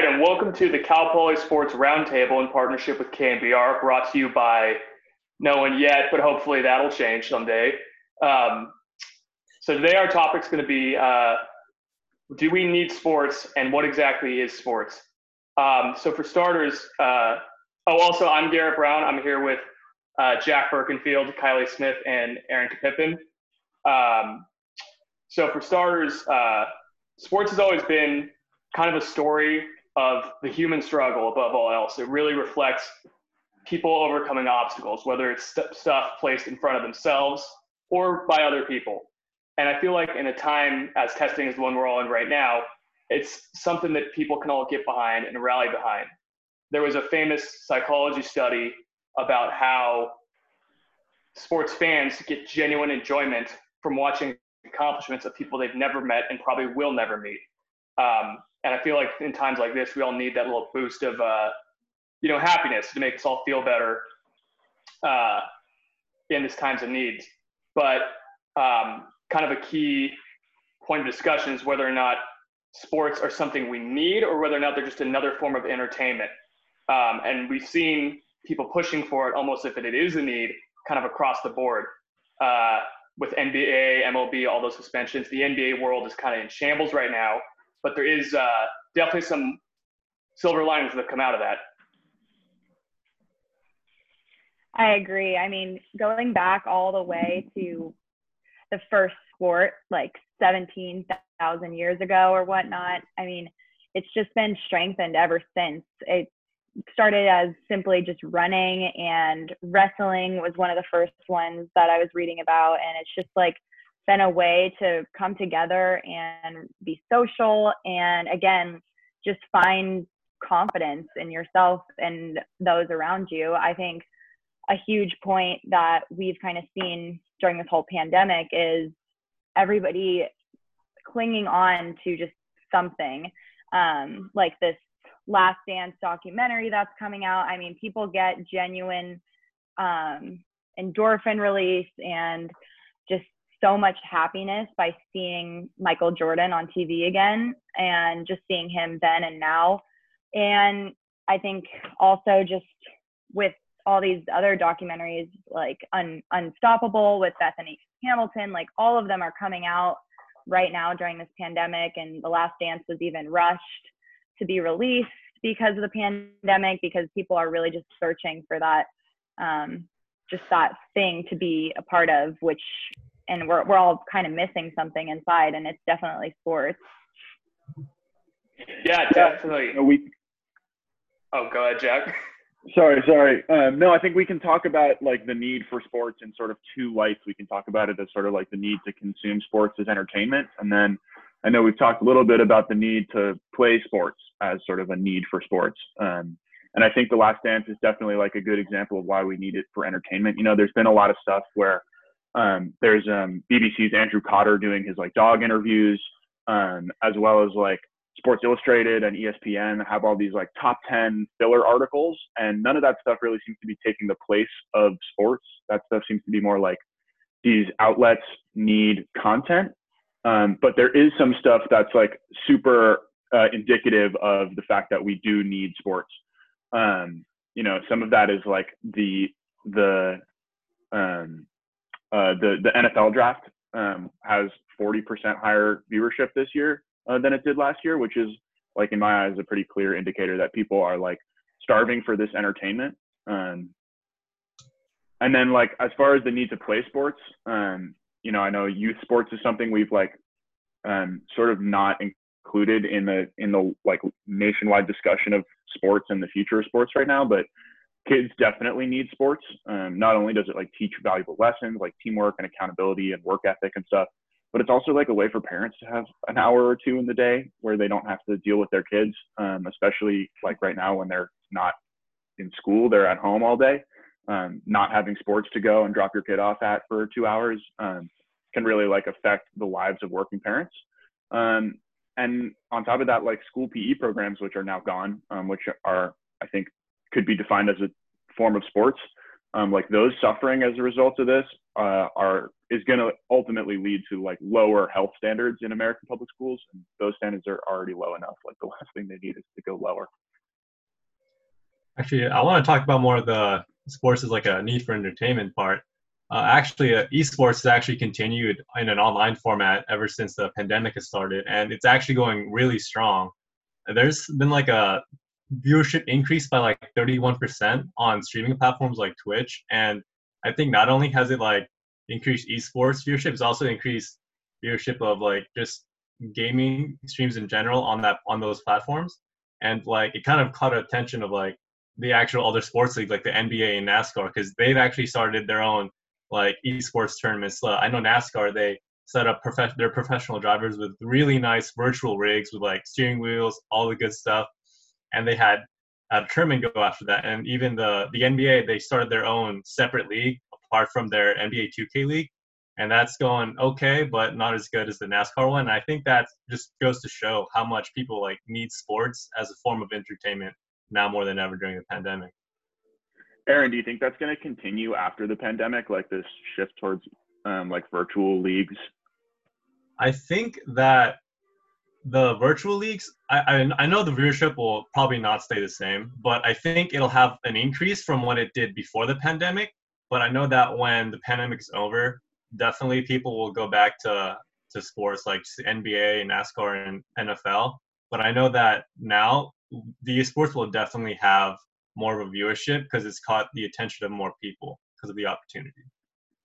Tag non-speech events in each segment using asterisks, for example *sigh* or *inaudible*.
right, and welcome to the Cal Poly Sports Roundtable in partnership with KNBR, brought to you by no one yet, but hopefully that'll change someday. Um, so today our topic's going to be uh, do we need sports and what exactly is sports? Um, so for starters, uh, oh, also I'm Garrett Brown. I'm here with uh, Jack Birkenfield, Kylie Smith, and Aaron Pippin. Um, so for starters, uh, sports has always been kind of a story of the human struggle above all else. It really reflects people overcoming obstacles, whether it's st- stuff placed in front of themselves or by other people. And I feel like in a time as testing as the one we're all in right now, it's something that people can all get behind and rally behind. There was a famous psychology study about how sports fans get genuine enjoyment from watching accomplishments of people they've never met and probably will never meet. Um, and I feel like in times like this, we all need that little boost of, uh, you know, happiness to make us all feel better uh, in this times of needs. But um, kind of a key point of discussion is whether or not sports are something we need or whether or not they're just another form of entertainment. Um, and we've seen people pushing for it almost if it is a need, kind of across the board. Uh, with NBA, MLB, all those suspensions, the NBA world is kind of in shambles right now but there is uh, definitely some silver linings that come out of that. I agree. I mean, going back all the way to the first sport, like 17,000 years ago or whatnot, I mean, it's just been strengthened ever since. It started as simply just running, and wrestling was one of the first ones that I was reading about. And it's just like been a way to come together and be social and again just find confidence in yourself and those around you. I think a huge point that we've kind of seen during this whole pandemic is everybody clinging on to just something um, like this last dance documentary that's coming out. I mean people get genuine um, endorphin release and just so much happiness by seeing Michael Jordan on TV again and just seeing him then and now. And I think also just with all these other documentaries like Un- Unstoppable with Bethany Hamilton, like all of them are coming out right now during this pandemic. And The Last Dance was even rushed to be released because of the pandemic because people are really just searching for that um, just that thing to be a part of which and we're, we're all kind of missing something inside and it's definitely sports. Yeah definitely. Yeah, we oh go ahead jack. Sorry sorry. Um, no i think we can talk about like the need for sports in sort of two lights. We can talk about it as sort of like the need to consume sports as entertainment. And then i know we've talked a little bit about the need to play sports as sort of a need for sports. Um, and i think the last dance is definitely like a good example of why we need it for entertainment. You know there's been a lot of stuff where um, there's um, BBC's Andrew Cotter doing his like dog interviews, um, as well as like Sports Illustrated and ESPN have all these like top 10 filler articles, and none of that stuff really seems to be taking the place of sports. That stuff seems to be more like these outlets need content, um, but there is some stuff that's like super uh, indicative of the fact that we do need sports. Um, you know, some of that is like the the um, uh, the the NFL draft um, has 40% higher viewership this year uh, than it did last year, which is like in my eyes a pretty clear indicator that people are like starving for this entertainment. Um, and then like as far as the need to play sports, um, you know, I know youth sports is something we've like um, sort of not included in the in the like nationwide discussion of sports and the future of sports right now, but kids definitely need sports. Um, not only does it like teach valuable lessons like teamwork and accountability and work ethic and stuff, but it's also like a way for parents to have an hour or two in the day where they don't have to deal with their kids, um, especially like right now when they're not in school, they're at home all day. Um, not having sports to go and drop your kid off at for two hours um, can really like affect the lives of working parents. Um, and on top of that, like school PE programs, which are now gone, um, which are I think could be defined as a form of sports. um, like those suffering as a result of this uh, are is going to ultimately lead to like lower health standards in American public schools, and those standards are already low enough. Like the *laughs* last thing they need is to go lower. Actually, I want to talk about more of the sports as like a need for entertainment part. Uh, actually, uh, esports has actually continued in an online format ever since the pandemic has started, and it's actually going really strong. There's been like a viewership increased by like 31% on streaming platforms like Twitch, and I think not only has it like increased esports viewership, it's also increased viewership of like just gaming streams in general on that on those platforms, and like it kind of caught attention of like the actual other sports leagues like the NBA and NASCAR because they've actually started their own like esports tournaments. Uh, I know NASCAR they set up prof- their professional drivers with really nice virtual rigs with like steering wheels, all the good stuff, and they had a tournament go after that. And even the the NBA they started their own separate league apart from their NBA 2K league, and that's going okay, but not as good as the NASCAR one. And I think that just goes to show how much people like need sports as a form of entertainment now more than ever during the pandemic. Aaron, do you think that's going to continue after the pandemic, like this shift towards um, like virtual leagues? I think that the virtual leagues, I, I, I know the viewership will probably not stay the same, but I think it'll have an increase from what it did before the pandemic. But I know that when the pandemic is over, definitely people will go back to to sports like NBA, NASCAR, and NFL. But I know that now the sports will definitely have more of a viewership because it's caught the attention of more people because of the opportunity.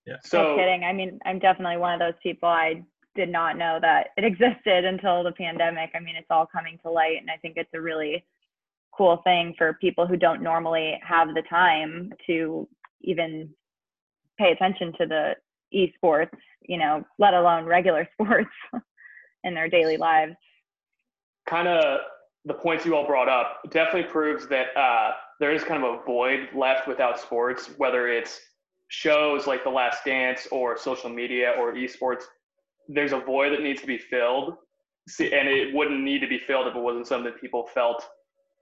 Yeah. So no kidding. I mean, I'm definitely one of those people. I did not know that it existed until the pandemic. I mean, it's all coming to light, and I think it's a really cool thing for people who don't normally have the time to even pay attention to the esports, you know, let alone regular *laughs* sports in their daily lives. Kind of the points you all brought up definitely proves that uh, there is kind of a void left without sports, whether it's shows like The Last Dance or social media or esports. There's a void that needs to be filled, and it wouldn't need to be filled if it wasn't something that people felt,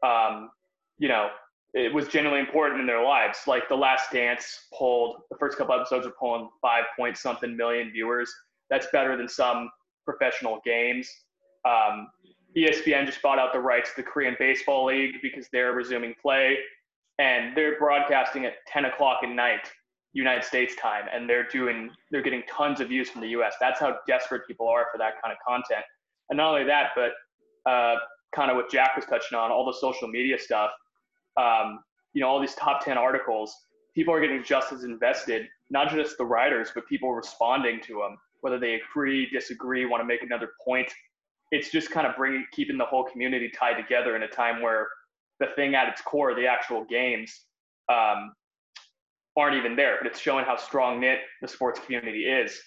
um, you know, it was genuinely important in their lives. Like The Last Dance pulled the first couple episodes are pulling five point something million viewers. That's better than some professional games. Um, ESPN just bought out the rights to the Korean Baseball League because they're resuming play, and they're broadcasting at 10 o'clock at night, United States time, and they're doing they're getting tons of views from the U.S. That's how desperate people are for that kind of content. And not only that, but uh, kind of what Jack was touching on, all the social media stuff. Um, you know, all these top 10 articles, people are getting just as invested, not just the writers, but people responding to them, whether they agree, disagree, want to make another point it's just kind of bringing keeping the whole community tied together in a time where the thing at its core, the actual games, um, aren't even there. But it's showing how strong knit the sports community is.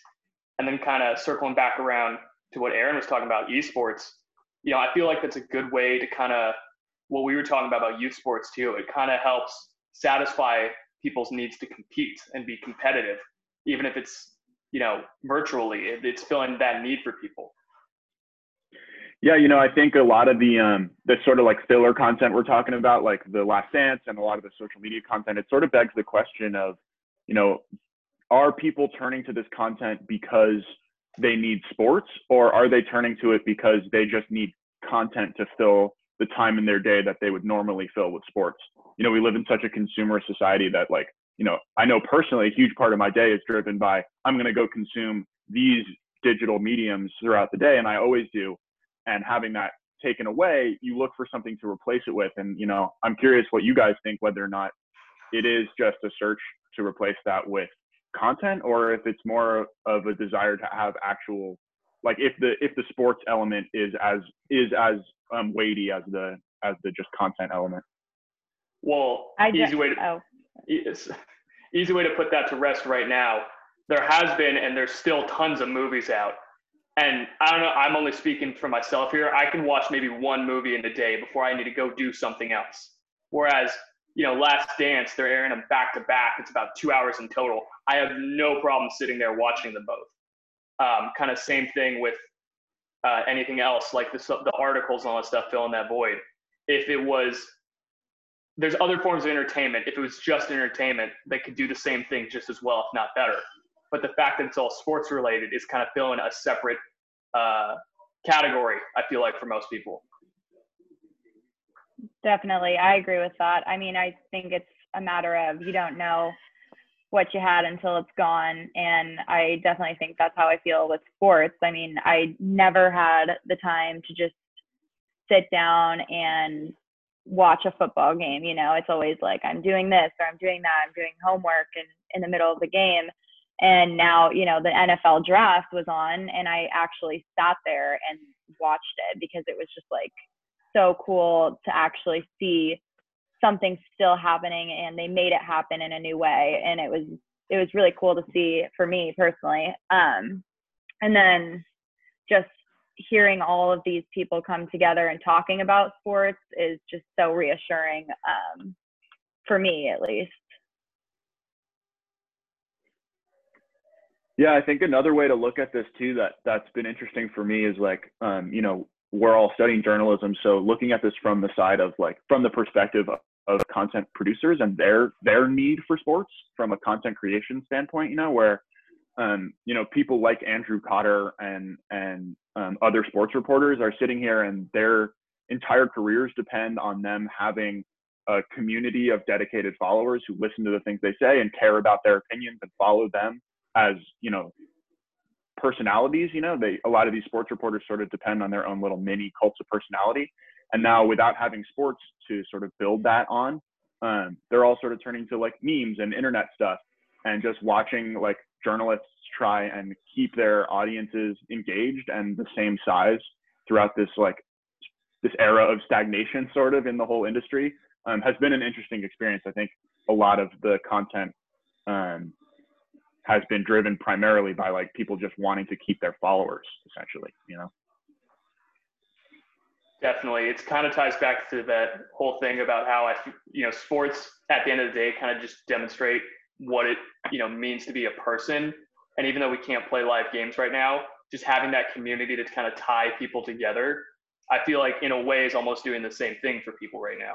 And then kind of circling back around to what Aaron was talking about, esports. You know, I feel like that's a good way to kind of what we were talking about about youth sports too. It kind of helps satisfy people's needs to compete and be competitive, even if it's you know virtually. It's filling that need for people. Yeah, you know, I think a lot of the um the sort of like filler content we're talking about, like the last dance and a lot of the social media content, it sort of begs the question of, you know, are people turning to this content because they need sports or are they turning to it because they just need content to fill the time in their day that they would normally fill with sports? You know, we live in such a consumer society that like, you know, I know personally a huge part of my day is driven by I'm going to go consume these digital mediums throughout the day and I always do and having that taken away, you look for something to replace it with. And, you know, I'm curious what you guys think, whether or not it is just a search to replace that with content or if it's more of a desire to have actual like if the if the sports element is as is as um, weighty as the as the just content element well I easy way to oh. easy way to put that to rest right now there has been and there's still tons of movies out and I don't know, I'm only speaking for myself here. I can watch maybe one movie in a day before I need to go do something else. Whereas, you know, Last Dance, they're airing them back to back. It's about two hours in total. I have no problem sitting there watching them both. Um, kind of same thing with uh, anything else, like the, the articles and all that stuff filling that void. If it was there's other forms of entertainment. If it was just entertainment, they could do the same thing just as well, if not better. But the fact that it's all sports related is kind of filling a separate uh, category. I feel like for most people. Definitely, I agree with that. I mean, I think it's a matter of you don't know what you had until it's gone. And I definitely think that's how I feel with sports. I mean, I never had the time to just sit down and watch a football game. You know, it's always like I'm doing this or I'm doing that, I'm doing homework and in the middle of the game. And now, you know, the NFL draft was on and I actually sat there and watched it because it was just like so cool to actually see something still happening and they made it happen in a new way and it was it was really cool to see for me personally. Um, and then just hearing all of these people come together and talking about sports is just so reassuring um, for me at least yeah i think another way to look at this too that that's been interesting for me is like um, you know we're all studying journalism so looking at this from the side of like from the perspective of, of content producers and their their need for sports from a content creation standpoint you know where um, you know people like andrew cotter and and um, other sports reporters are sitting here and their entire careers depend on them having a community of dedicated followers who listen to the things they say and care about their opinions and follow them as you know personalities you know they a lot of these sports reporters sort of depend on their own little mini cults of personality. And now without having sports to sort of build that on um, they're all sort of turning to like memes and internet stuff and just watching like journalists try and keep their audiences engaged and the same size throughout this like this era of stagnation sort of in the whole industry um, has been an interesting experience i think a lot of the content um, has been driven primarily by like people just wanting to keep their followers essentially you know? Definitely. It's kind of ties back to that whole thing about how i you know sports at the end of the day kind of just demonstrate what it you know means to be a person. And even though we can't play live games right now just having that community to kind of tie people together i feel like in a way is almost doing the same thing for people right now.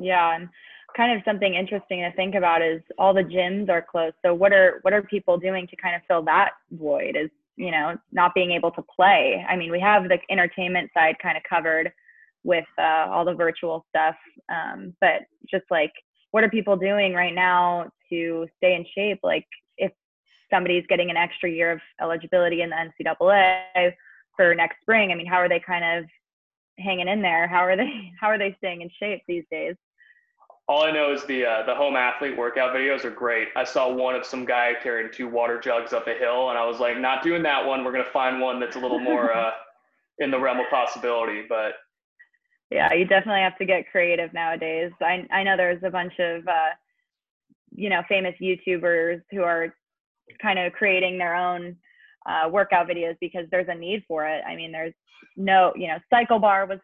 Yeah and kind of something interesting to think about is all the gyms are closed. So what are what are people doing to kind of fill that void? Is you know not being able to play. I mean, we have the entertainment side kind of covered with uh, all the virtual stuff, um, but just like what are people doing right now to stay in shape? Like if somebody's getting an extra year of eligibility in the NCAA for next spring, I mean, how are they kind of hanging in there? How are they *laughs* how are they staying in shape these days? All I know is the uh, the home athlete workout videos are great. I saw one of some guy carrying two water jugs up a hill, and I was like, not doing that one. We're gonna find one that's a little more *laughs* uh, in the realm of possibility. But yeah, you definitely have to get creative nowadays. I I know there's a bunch of uh, you know famous YouTubers who are kind of creating their own uh, workout videos because there's a need for it. I mean, there's no, you know, Cycle Bar was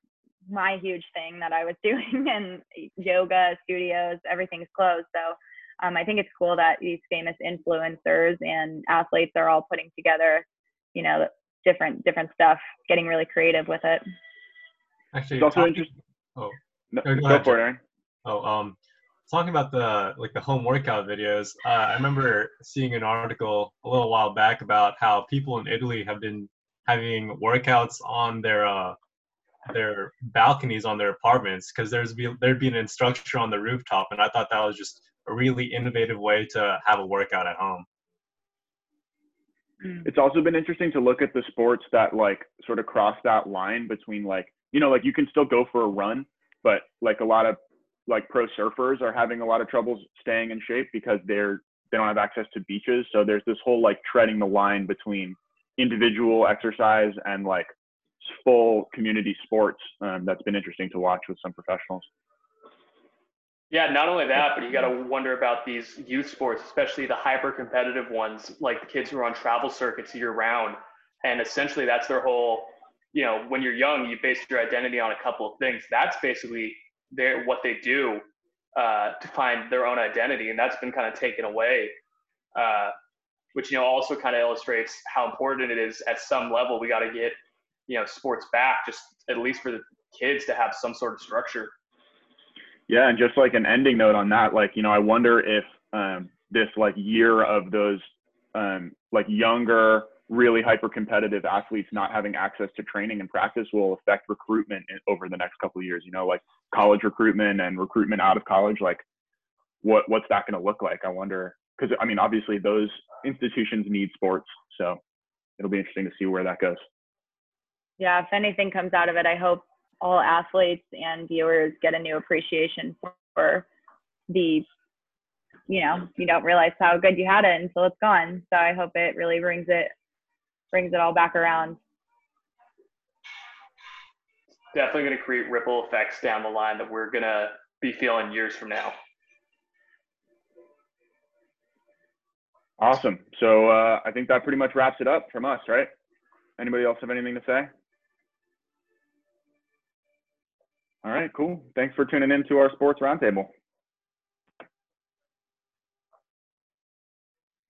my huge thing that I was *laughs* doing and yoga studios, everything's closed. So um, I think it's cool that these famous influencers and athletes are all putting together, you know, different different stuff, getting really creative with it. Actually, it's also interesting. *laughs* Oh, no, go, go for it, Aaron. Oh, um, talking about the like the home workout videos. Uh, I remember seeing an article a little while back about how people in Italy have been having workouts on their uh, their balconies on their apartments because there's be, there'd be an instructor on the rooftop, and I thought that was just a really innovative way to have a workout at home. Mm. It's also been interesting to look at the sports that like sort of cross that line between like you know like you can still go for a run, but like a lot of like pro surfers are having a lot of troubles staying in shape because they're they don't have access to beaches. So there's this whole like treading the line between individual exercise and like full community sports um, that's been interesting to watch with some professionals. Yeah, not only that, but you got to wonder about these youth sports, especially the hyper competitive ones, like the kids who are on travel circuits year round. And essentially, that's their whole, you know, when you're young, you base your identity on a couple of things. That's basically their, what they do uh, to find their own identity. And that's been kind of taken away, uh, which, you know, also kind of illustrates how important it is at some level. We got to get you know sports back just at least for the kids to have some sort of structure Yeah, and just like an ending note on that, like you know, I wonder if um, this like year of those um, like younger, really hyper competitive athletes not having access to training and practice will affect recruitment over the next couple of years. You know, like college recruitment and recruitment out of college. Like, what what's that going to look like? I wonder because I mean, obviously those institutions need sports, so it'll be interesting to see where that goes. Yeah, if anything comes out of it, I hope all athletes and viewers get a new appreciation for the you know you don't realize how good you had it until it's gone. So i hope it really brings it brings it all back around. Definitely going to create ripple effects down the line that we're going to be feeling years from now. Awesome. So uh, i think that pretty much wraps it up from us right? Anybody else have anything to say all right, cool. Thanks for tuning in to our sports roundtable.